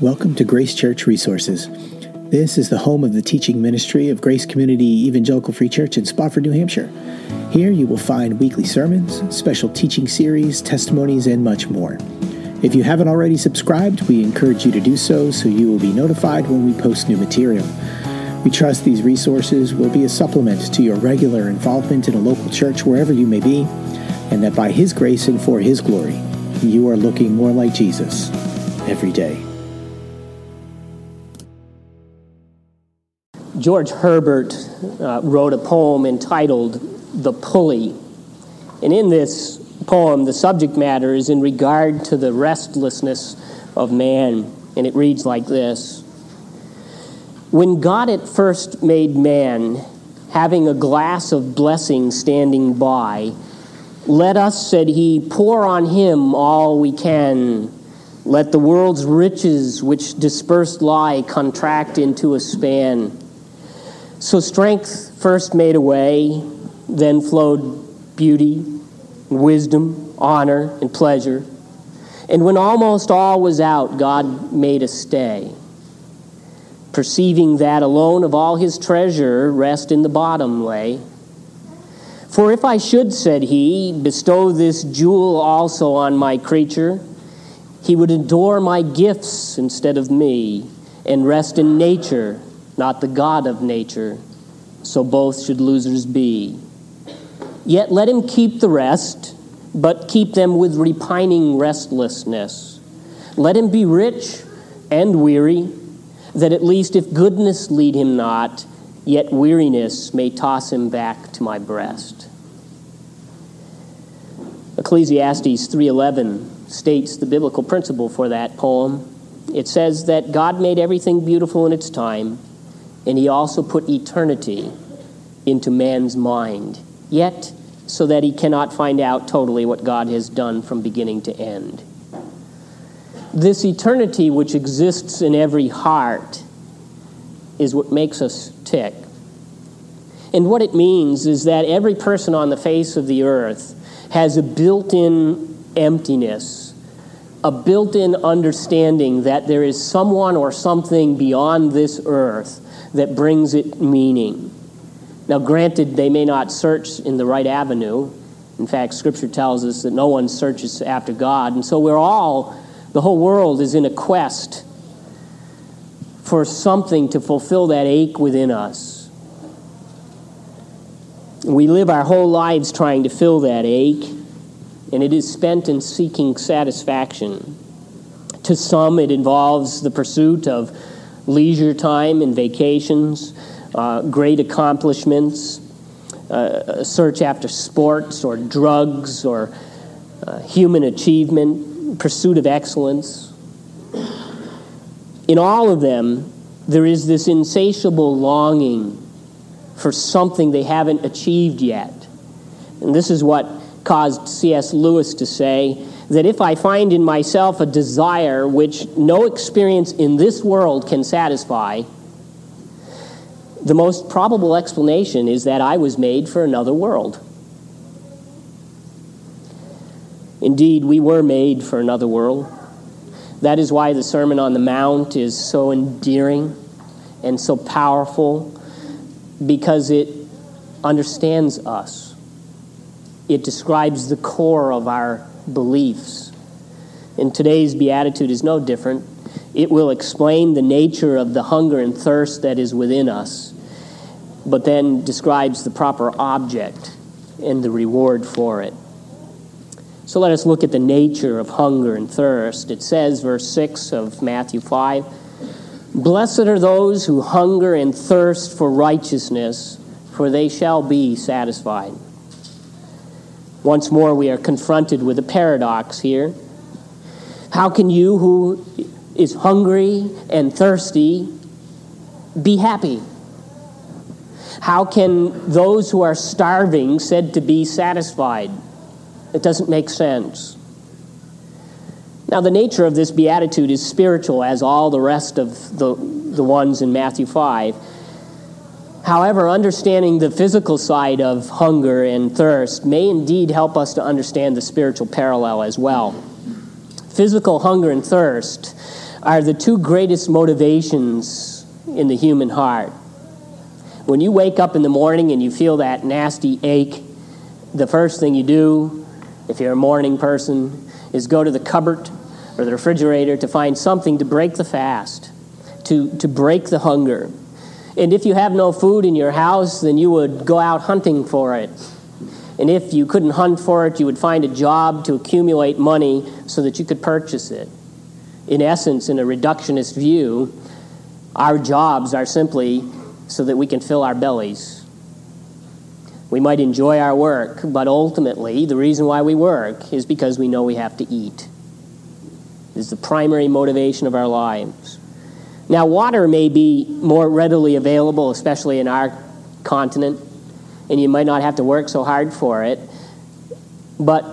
Welcome to Grace Church Resources. This is the home of the teaching ministry of Grace Community Evangelical Free Church in Spofford, New Hampshire. Here you will find weekly sermons, special teaching series, testimonies, and much more. If you haven't already subscribed, we encourage you to do so so you will be notified when we post new material. We trust these resources will be a supplement to your regular involvement in a local church wherever you may be, and that by His grace and for His glory, you are looking more like Jesus every day. George Herbert uh, wrote a poem entitled The Pulley. And in this poem, the subject matter is in regard to the restlessness of man. And it reads like this When God at first made man, having a glass of blessing standing by, let us, said he, pour on him all we can. Let the world's riches, which dispersed lie, contract into a span. So strength first made a way, then flowed beauty, wisdom, honor, and pleasure. And when almost all was out, God made a stay. Perceiving that alone of all his treasure rest in the bottom lay. For if I should, said he, bestow this jewel also on my creature, he would adore my gifts instead of me, and rest in nature not the God of nature, so both should losers be. Yet let him keep the rest, but keep them with repining restlessness. Let him be rich and weary, that at least if goodness lead him not, yet weariness may toss him back to my breast. Ecclesiastes 3:11 states the biblical principle for that poem. It says that God made everything beautiful in its time and he also put eternity into man's mind, yet so that he cannot find out totally what God has done from beginning to end. This eternity which exists in every heart is what makes us tick. And what it means is that every person on the face of the earth has a built in emptiness, a built in understanding that there is someone or something beyond this earth that brings it meaning. Now, granted, they may not search in the right avenue. In fact, Scripture tells us that no one searches after God. And so we're all, the whole world is in a quest for something to fulfill that ache within us. We live our whole lives trying to fill that ache, and it is spent in seeking satisfaction. To some, it involves the pursuit of leisure time and vacations, uh, great accomplishments, uh, search after sports or drugs or uh, human achievement, pursuit of excellence. In all of them, there is this insatiable longing for something they haven't achieved yet. And this is what caused C.S. Lewis to say that if I find in myself a desire which no experience in this world can satisfy, the most probable explanation is that I was made for another world. Indeed, we were made for another world. That is why the Sermon on the Mount is so endearing and so powerful, because it understands us. It describes the core of our beliefs. And today's beatitude is no different. It will explain the nature of the hunger and thirst that is within us, but then describes the proper object and the reward for it. So let us look at the nature of hunger and thirst. It says, verse 6 of Matthew 5 Blessed are those who hunger and thirst for righteousness, for they shall be satisfied. Once more, we are confronted with a paradox here. How can you, who is hungry and thirsty, be happy? How can those who are starving said to be satisfied? It doesn't make sense. Now, the nature of this beatitude is spiritual, as all the rest of the, the ones in Matthew 5. However, understanding the physical side of hunger and thirst may indeed help us to understand the spiritual parallel as well. Physical hunger and thirst are the two greatest motivations in the human heart. When you wake up in the morning and you feel that nasty ache, the first thing you do, if you're a morning person, is go to the cupboard or the refrigerator to find something to break the fast, to, to break the hunger. And if you have no food in your house, then you would go out hunting for it. And if you couldn't hunt for it, you would find a job to accumulate money so that you could purchase it. In essence, in a reductionist view, our jobs are simply so that we can fill our bellies. We might enjoy our work, but ultimately, the reason why we work is because we know we have to eat. It is the primary motivation of our lives. Now, water may be more readily available, especially in our continent and you might not have to work so hard for it. But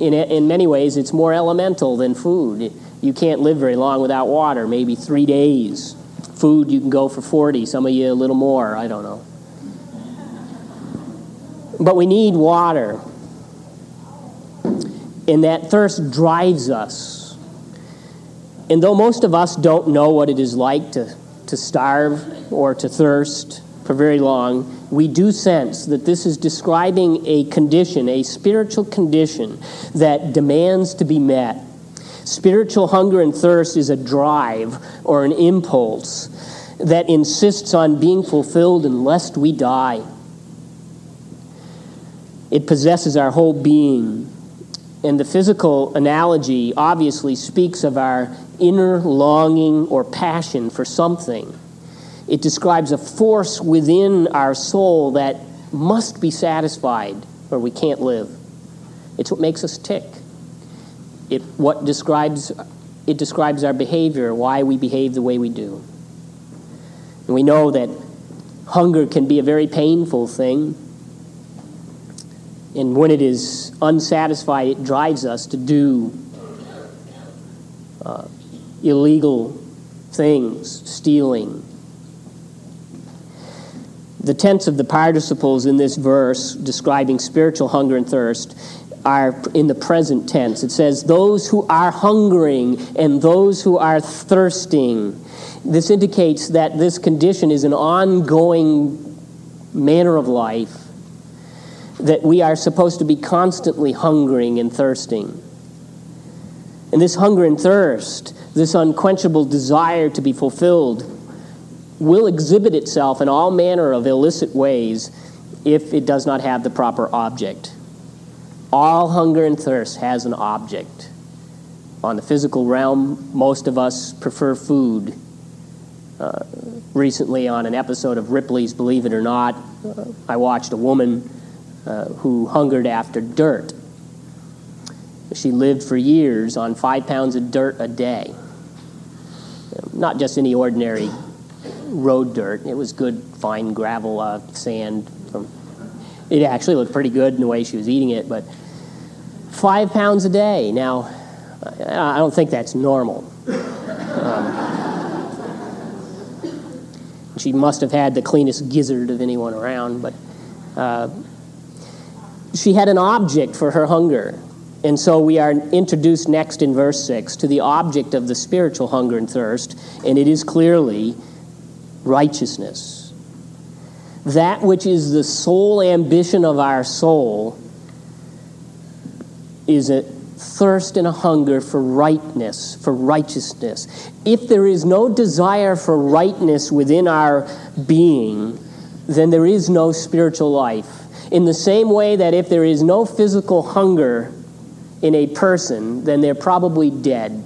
in, in many ways, it's more elemental than food. You can't live very long without water, maybe three days. Food, you can go for 40, some of you a little more, I don't know. But we need water. And that thirst drives us. And though most of us don't know what it is like to, to starve or to thirst for very long, we do sense that this is describing a condition, a spiritual condition that demands to be met. Spiritual hunger and thirst is a drive or an impulse that insists on being fulfilled unless we die. It possesses our whole being. And the physical analogy obviously speaks of our inner longing or passion for something. It describes a force within our soul that must be satisfied or we can't live. It's what makes us tick. It what describes it describes our behavior, why we behave the way we do. And we know that hunger can be a very painful thing. And when it is unsatisfied, it drives us to do uh, illegal things, stealing, the tense of the participles in this verse describing spiritual hunger and thirst are in the present tense. It says, Those who are hungering and those who are thirsting. This indicates that this condition is an ongoing manner of life, that we are supposed to be constantly hungering and thirsting. And this hunger and thirst, this unquenchable desire to be fulfilled, will exhibit itself in all manner of illicit ways if it does not have the proper object. All hunger and thirst has an object. On the physical realm, most of us prefer food. Uh, recently, on an episode of Ripley's Believe It or Not, uh, I watched a woman uh, who hungered after dirt. She lived for years on five pounds of dirt a day. Not just any ordinary road dirt. It was good, fine gravel, uh, sand. From, it actually looked pretty good in the way she was eating it, but five pounds a day. Now, I don't think that's normal. Um, she must have had the cleanest gizzard of anyone around, but uh, she had an object for her hunger. And so we are introduced next in verse 6 to the object of the spiritual hunger and thirst, and it is clearly righteousness. That which is the sole ambition of our soul is a thirst and a hunger for rightness, for righteousness. If there is no desire for rightness within our being, then there is no spiritual life. In the same way that if there is no physical hunger in a person, then they're probably dead.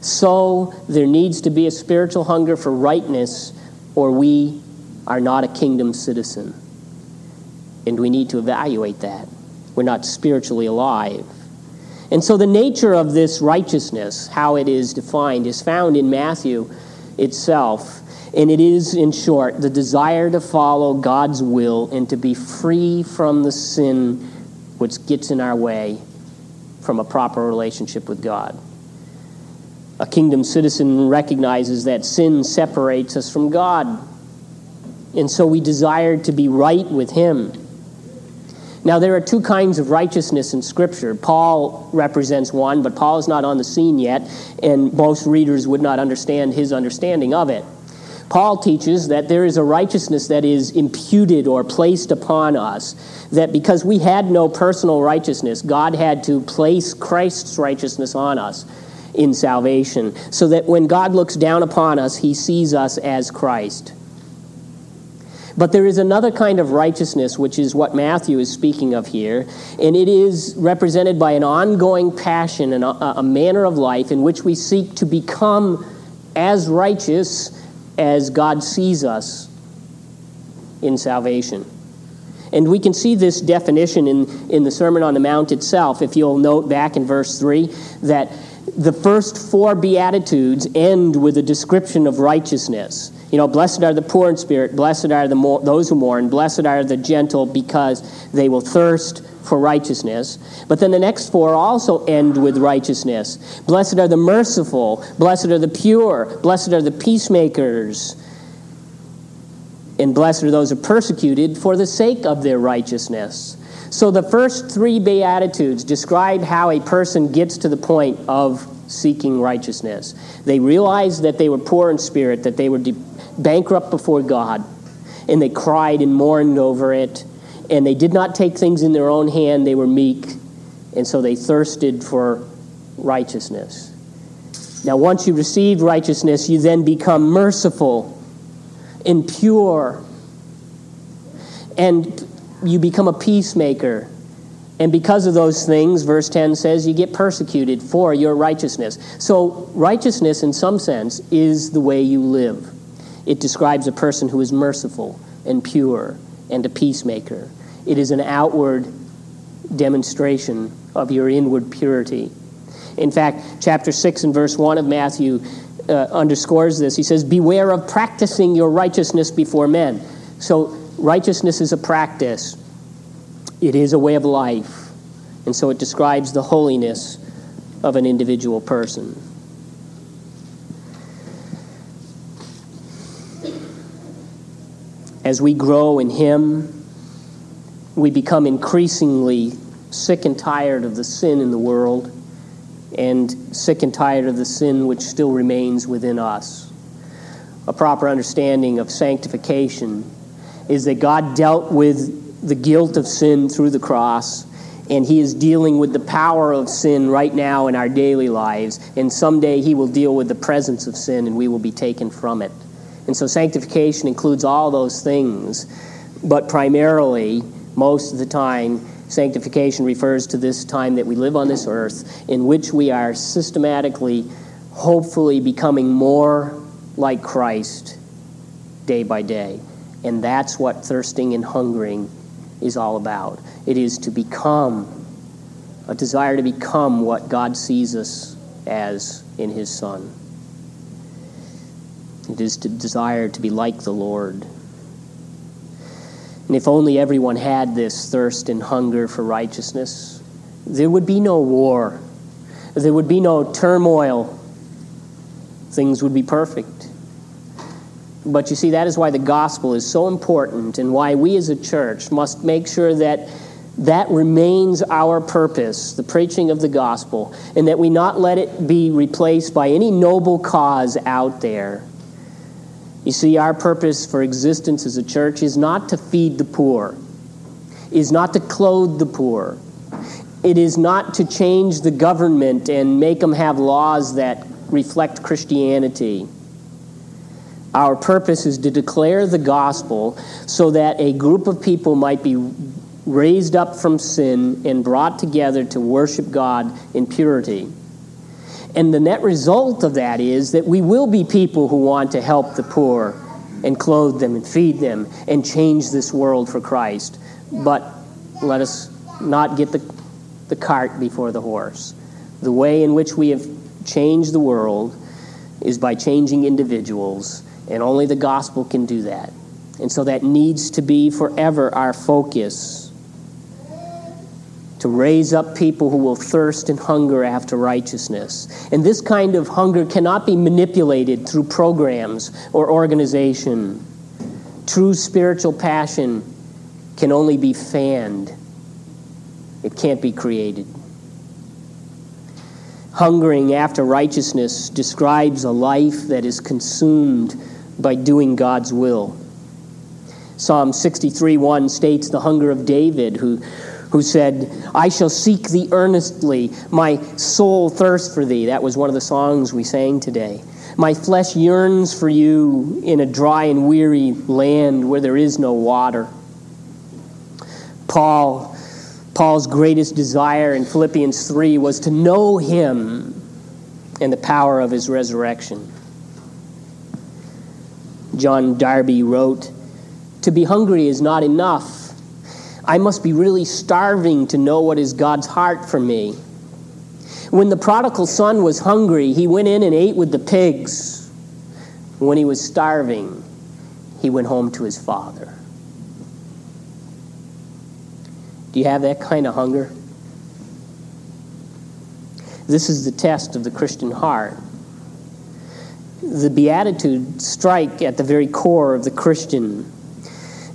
So there needs to be a spiritual hunger for rightness, or we are not a kingdom citizen. And we need to evaluate that. We're not spiritually alive. And so the nature of this righteousness, how it is defined, is found in Matthew itself. And it is, in short, the desire to follow God's will and to be free from the sin which gets in our way from a proper relationship with God. A kingdom citizen recognizes that sin separates us from God. And so we desire to be right with Him. Now, there are two kinds of righteousness in Scripture. Paul represents one, but Paul is not on the scene yet, and most readers would not understand his understanding of it. Paul teaches that there is a righteousness that is imputed or placed upon us, that because we had no personal righteousness, God had to place Christ's righteousness on us in salvation, so that when God looks down upon us, he sees us as Christ. But there is another kind of righteousness, which is what Matthew is speaking of here, and it is represented by an ongoing passion and a, a manner of life in which we seek to become as righteous as God sees us in salvation. And we can see this definition in, in the Sermon on the Mount itself. If you'll note back in verse 3 that the first four Beatitudes end with a description of righteousness. You know, blessed are the poor in spirit, blessed are the mo- those who mourn, blessed are the gentle because they will thirst for righteousness. But then the next four also end with righteousness. Blessed are the merciful, blessed are the pure, blessed are the peacemakers, and blessed are those who are persecuted for the sake of their righteousness. So the first three Beatitudes describe how a person gets to the point of seeking righteousness. They realized that they were poor in spirit, that they were de- bankrupt before God, and they cried and mourned over it, and they did not take things in their own hand. They were meek, and so they thirsted for righteousness. Now, once you receive righteousness, you then become merciful and pure, and you become a peacemaker. And because of those things, verse 10 says, you get persecuted for your righteousness. So, righteousness, in some sense, is the way you live. It describes a person who is merciful and pure and a peacemaker. It is an outward demonstration of your inward purity. In fact, chapter 6 and verse 1 of Matthew uh, underscores this. He says, Beware of practicing your righteousness before men. So, righteousness is a practice, it is a way of life. And so, it describes the holiness of an individual person. As we grow in Him, we become increasingly sick and tired of the sin in the world and sick and tired of the sin which still remains within us. A proper understanding of sanctification is that God dealt with the guilt of sin through the cross, and He is dealing with the power of sin right now in our daily lives, and someday He will deal with the presence of sin and we will be taken from it. And so sanctification includes all those things, but primarily, most of the time, sanctification refers to this time that we live on this earth in which we are systematically, hopefully, becoming more like Christ day by day. And that's what thirsting and hungering is all about. It is to become, a desire to become what God sees us as in His Son. It is to desire to be like the Lord. And if only everyone had this thirst and hunger for righteousness, there would be no war, there would be no turmoil, things would be perfect. But you see, that is why the gospel is so important and why we as a church must make sure that that remains our purpose, the preaching of the gospel, and that we not let it be replaced by any noble cause out there you see, our purpose for existence as a church is not to feed the poor, is not to clothe the poor. It is not to change the government and make them have laws that reflect Christianity. Our purpose is to declare the gospel so that a group of people might be raised up from sin and brought together to worship God in purity. And the net result of that is that we will be people who want to help the poor and clothe them and feed them and change this world for Christ. But let us not get the, the cart before the horse. The way in which we have changed the world is by changing individuals, and only the gospel can do that. And so that needs to be forever our focus to raise up people who will thirst and hunger after righteousness. And this kind of hunger cannot be manipulated through programs or organization. True spiritual passion can only be fanned It can't be created. Hungering after righteousness describes a life that is consumed by doing God's will. Psalm 63 1 states the hunger of David, who, who said, I shall seek thee earnestly, my soul thirsts for thee. That was one of the songs we sang today. My flesh yearns for you in a dry and weary land where there is no water. Paul, Paul's greatest desire in Philippians 3 was to know him and the power of his resurrection. John Darby wrote, To be hungry is not enough. I must be really starving to know what is God's heart for me. When the prodigal son was hungry, he went in and ate with the pigs. When he was starving, he went home to his father. Do you have that kind of hunger? This is the test of the Christian heart. The Beatitudes strike at the very core of the Christian.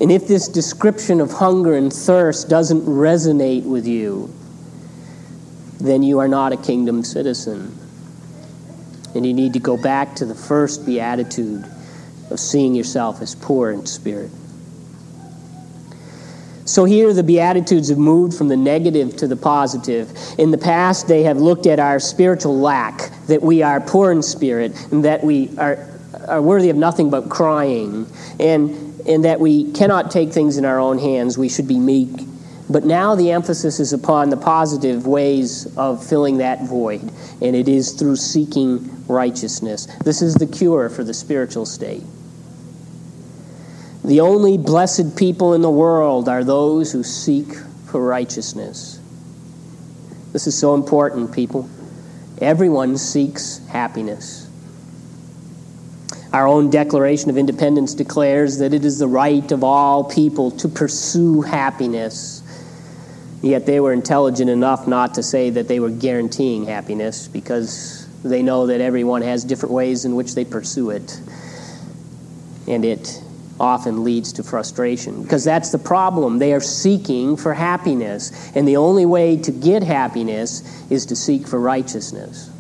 And if this description of hunger and thirst doesn't resonate with you, then you are not a kingdom citizen. And you need to go back to the first beatitude of seeing yourself as poor in spirit. So here the Beatitudes have moved from the negative to the positive. In the past, they have looked at our spiritual lack, that we are poor in spirit, and that we are, are worthy of nothing but crying, and, and that we cannot take things in our own hands. We should be meek. But now the emphasis is upon the positive ways of filling that void, and it is through seeking righteousness. This is the cure for the spiritual state. The only blessed people in the world are those who seek for righteousness. This is so important, people. Everyone seeks happiness. Our own Declaration of Independence declares that it is the right of all people to pursue happiness. Yet they were intelligent enough not to say that they were guaranteeing happiness because they know that everyone has different ways in which they pursue it. And it often leads to frustration because that's the problem. They are seeking for happiness, and the only way to get happiness is to seek for righteousness.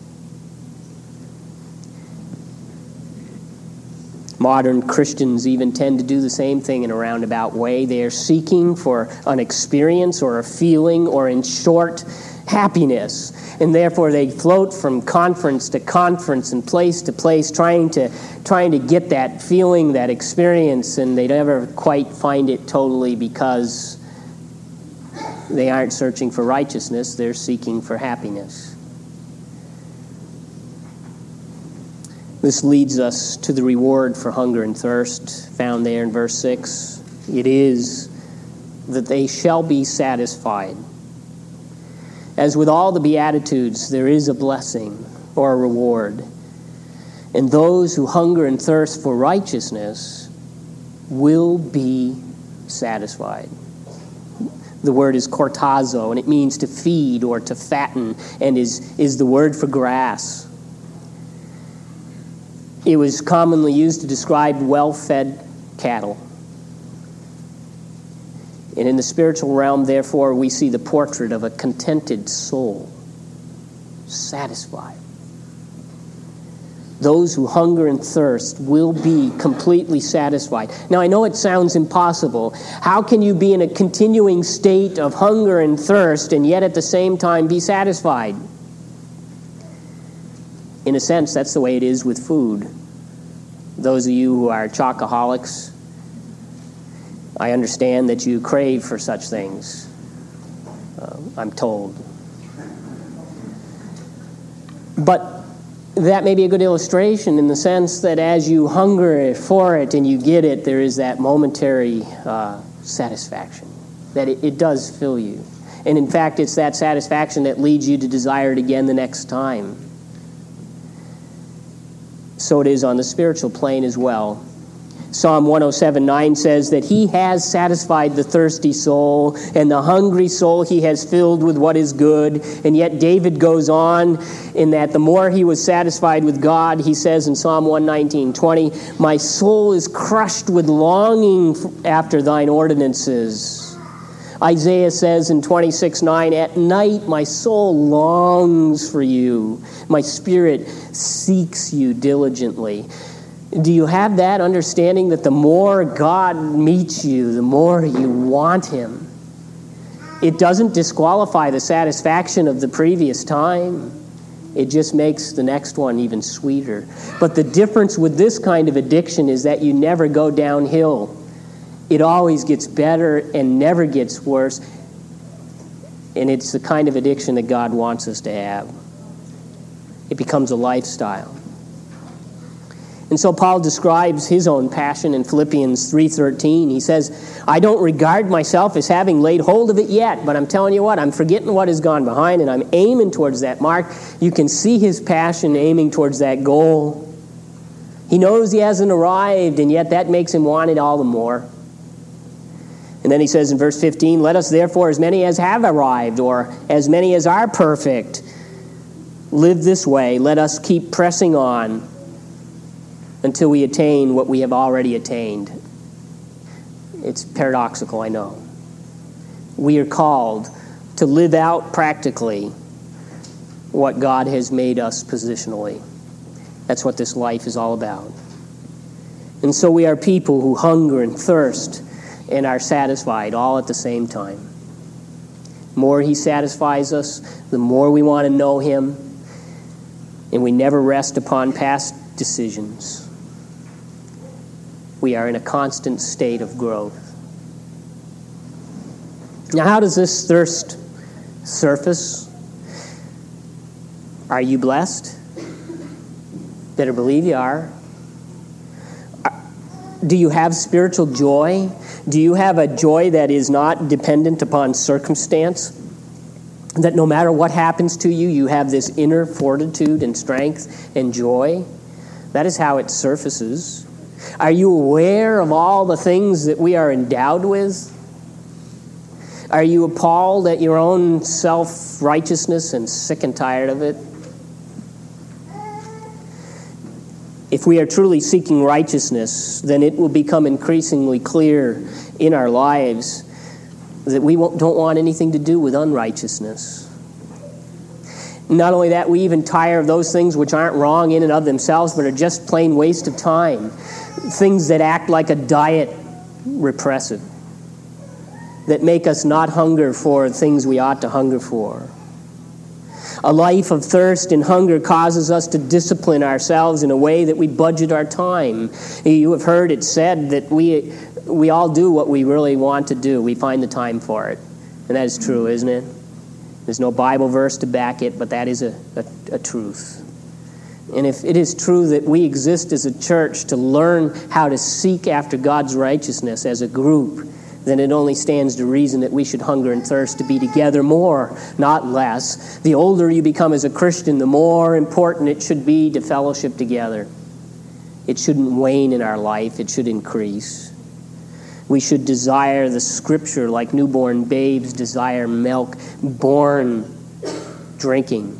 Modern Christians even tend to do the same thing in a roundabout way. They are seeking for an experience or a feeling, or in short, happiness. And therefore, they float from conference to conference and place to place, trying to, trying to get that feeling, that experience, and they never quite find it totally because they aren't searching for righteousness, they're seeking for happiness. This leads us to the reward for hunger and thirst, found there in verse 6. It is that they shall be satisfied. As with all the Beatitudes, there is a blessing or a reward. And those who hunger and thirst for righteousness will be satisfied. The word is chortazo, and it means to feed or to fatten, and is, is the word for grass. It was commonly used to describe well fed cattle. And in the spiritual realm, therefore, we see the portrait of a contented soul, satisfied. Those who hunger and thirst will be completely satisfied. Now, I know it sounds impossible. How can you be in a continuing state of hunger and thirst and yet at the same time be satisfied? In a sense, that's the way it is with food. Those of you who are chocoholics, I understand that you crave for such things, uh, I'm told. But that may be a good illustration in the sense that as you hunger for it and you get it, there is that momentary uh, satisfaction, that it, it does fill you. And in fact, it's that satisfaction that leads you to desire it again the next time. So it is on the spiritual plane as well. Psalm 107 9 says that he has satisfied the thirsty soul, and the hungry soul he has filled with what is good. And yet, David goes on in that the more he was satisfied with God, he says in Psalm 119 20, My soul is crushed with longing after thine ordinances. Isaiah says in 26 9, At night my soul longs for you, my spirit seeks you diligently. Do you have that understanding that the more God meets you, the more you want Him? It doesn't disqualify the satisfaction of the previous time. It just makes the next one even sweeter. But the difference with this kind of addiction is that you never go downhill. It always gets better and never gets worse. And it's the kind of addiction that God wants us to have. It becomes a lifestyle. And so Paul describes his own passion in Philippians 3:13. He says, "I don't regard myself as having laid hold of it yet, but I'm telling you what, I'm forgetting what has gone behind and I'm aiming towards that mark." You can see his passion aiming towards that goal. He knows he hasn't arrived, and yet that makes him want it all the more. And then he says in verse 15, Let us therefore, as many as have arrived, or as many as are perfect, live this way. Let us keep pressing on until we attain what we have already attained. It's paradoxical, I know. We are called to live out practically what God has made us positionally. That's what this life is all about. And so we are people who hunger and thirst and are satisfied all at the same time. The more He satisfies us, the more we want to know Him, and we never rest upon past decisions we are in a constant state of growth. Now, how does this thirst surface? Are you blessed? Better believe you are. Do you have spiritual joy? Do you have a joy that is not dependent upon circumstance? That no matter what happens to you, you have this inner fortitude and strength and joy? That is how it surfaces. Are you aware of all the things that we are endowed with? Are you appalled at your own self righteousness and sick and tired of it? If we are truly seeking righteousness, then it will become increasingly clear in our lives that we don't want anything to do with unrighteousness. Not only that, we even tire of those things which aren't wrong in and of themselves, but are just plain waste of time things that act like a diet repressive, that make us not hunger for things we ought to hunger for. A life of thirst and hunger causes us to discipline ourselves in a way that we budget our time. You have heard it said that we, we all do what we really want to do, we find the time for it. And that is true, isn't it? There's no Bible verse to back it, but that is a, a, a truth. And if it is true that we exist as a church to learn how to seek after God's righteousness as a group, then it only stands to reason that we should hunger and thirst to be together more, not less. The older you become as a Christian, the more important it should be to fellowship together. It shouldn't wane in our life, it should increase. We should desire the scripture like newborn babes desire milk, born drinking.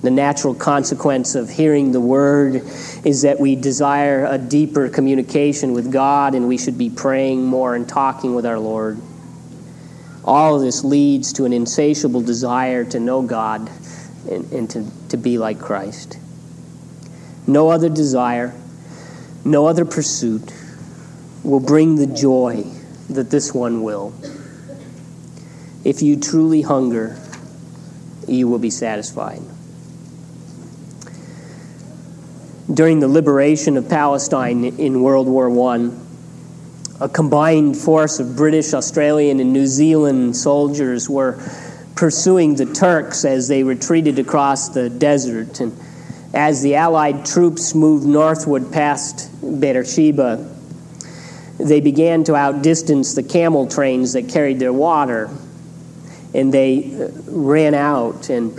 The natural consequence of hearing the word is that we desire a deeper communication with God and we should be praying more and talking with our Lord. All of this leads to an insatiable desire to know God and, and to, to be like Christ. No other desire, no other pursuit will bring the joy that this one will. If you truly hunger, you will be satisfied. During the liberation of Palestine in World War I, a combined force of British, Australian, and New Zealand soldiers were pursuing the Turks as they retreated across the desert. And as the Allied troops moved northward past Beersheba, they began to outdistance the camel trains that carried their water. And they uh, ran out and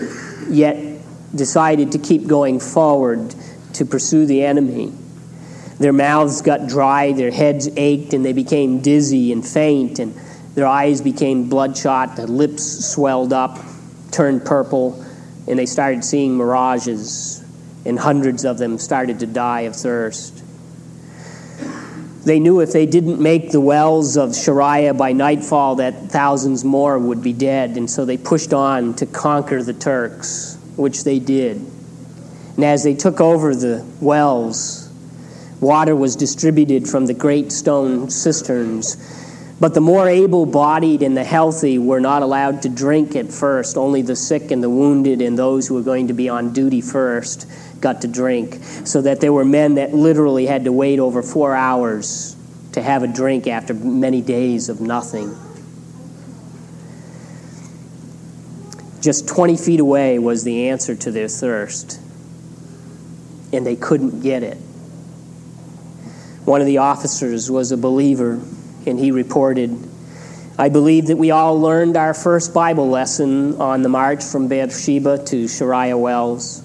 yet decided to keep going forward to pursue the enemy. Their mouths got dry, their heads ached, and they became dizzy and faint, and their eyes became bloodshot, their lips swelled up, turned purple, and they started seeing mirages, and hundreds of them started to die of thirst. They knew if they didn't make the wells of Sharia by nightfall, that thousands more would be dead, and so they pushed on to conquer the Turks, which they did. And as they took over the wells, water was distributed from the great stone cisterns. But the more able bodied and the healthy were not allowed to drink at first. Only the sick and the wounded and those who were going to be on duty first got to drink, so that there were men that literally had to wait over four hours to have a drink after many days of nothing. Just 20 feet away was the answer to their thirst, and they couldn't get it. One of the officers was a believer, and he reported, I believe that we all learned our first Bible lesson on the march from Beersheba to Sharia Wells.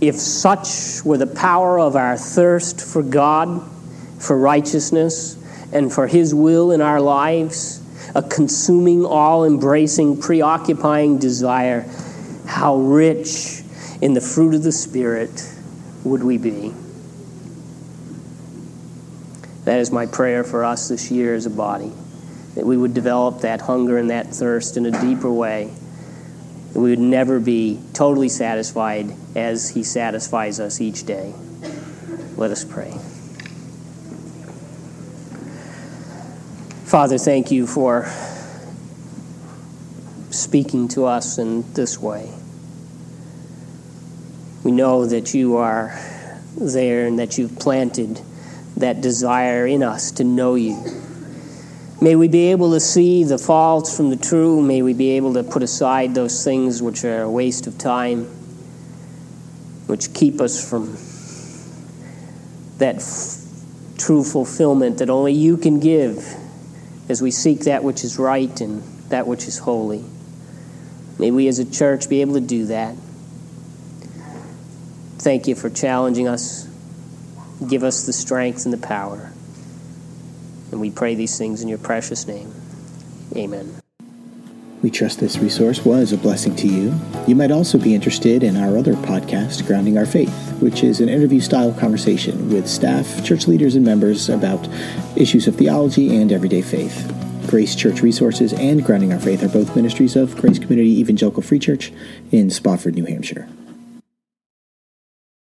If such were the power of our thirst for God, for righteousness, and for His will in our lives, a consuming, all embracing, preoccupying desire, how rich in the fruit of the Spirit would we be? That is my prayer for us this year as a body, that we would develop that hunger and that thirst in a deeper way that we would never be totally satisfied as He satisfies us each day. Let us pray. Father, thank you for speaking to us in this way. We know that you are there and that you've planted that desire in us to know you May we be able to see the false from the true. May we be able to put aside those things which are a waste of time, which keep us from that f- true fulfillment that only you can give as we seek that which is right and that which is holy. May we as a church be able to do that. Thank you for challenging us. Give us the strength and the power. And we pray these things in your precious name. Amen. We trust this resource was a blessing to you. You might also be interested in our other podcast, Grounding Our Faith, which is an interview style conversation with staff, church leaders, and members about issues of theology and everyday faith. Grace Church Resources and Grounding Our Faith are both ministries of Grace Community Evangelical Free Church in Spofford, New Hampshire.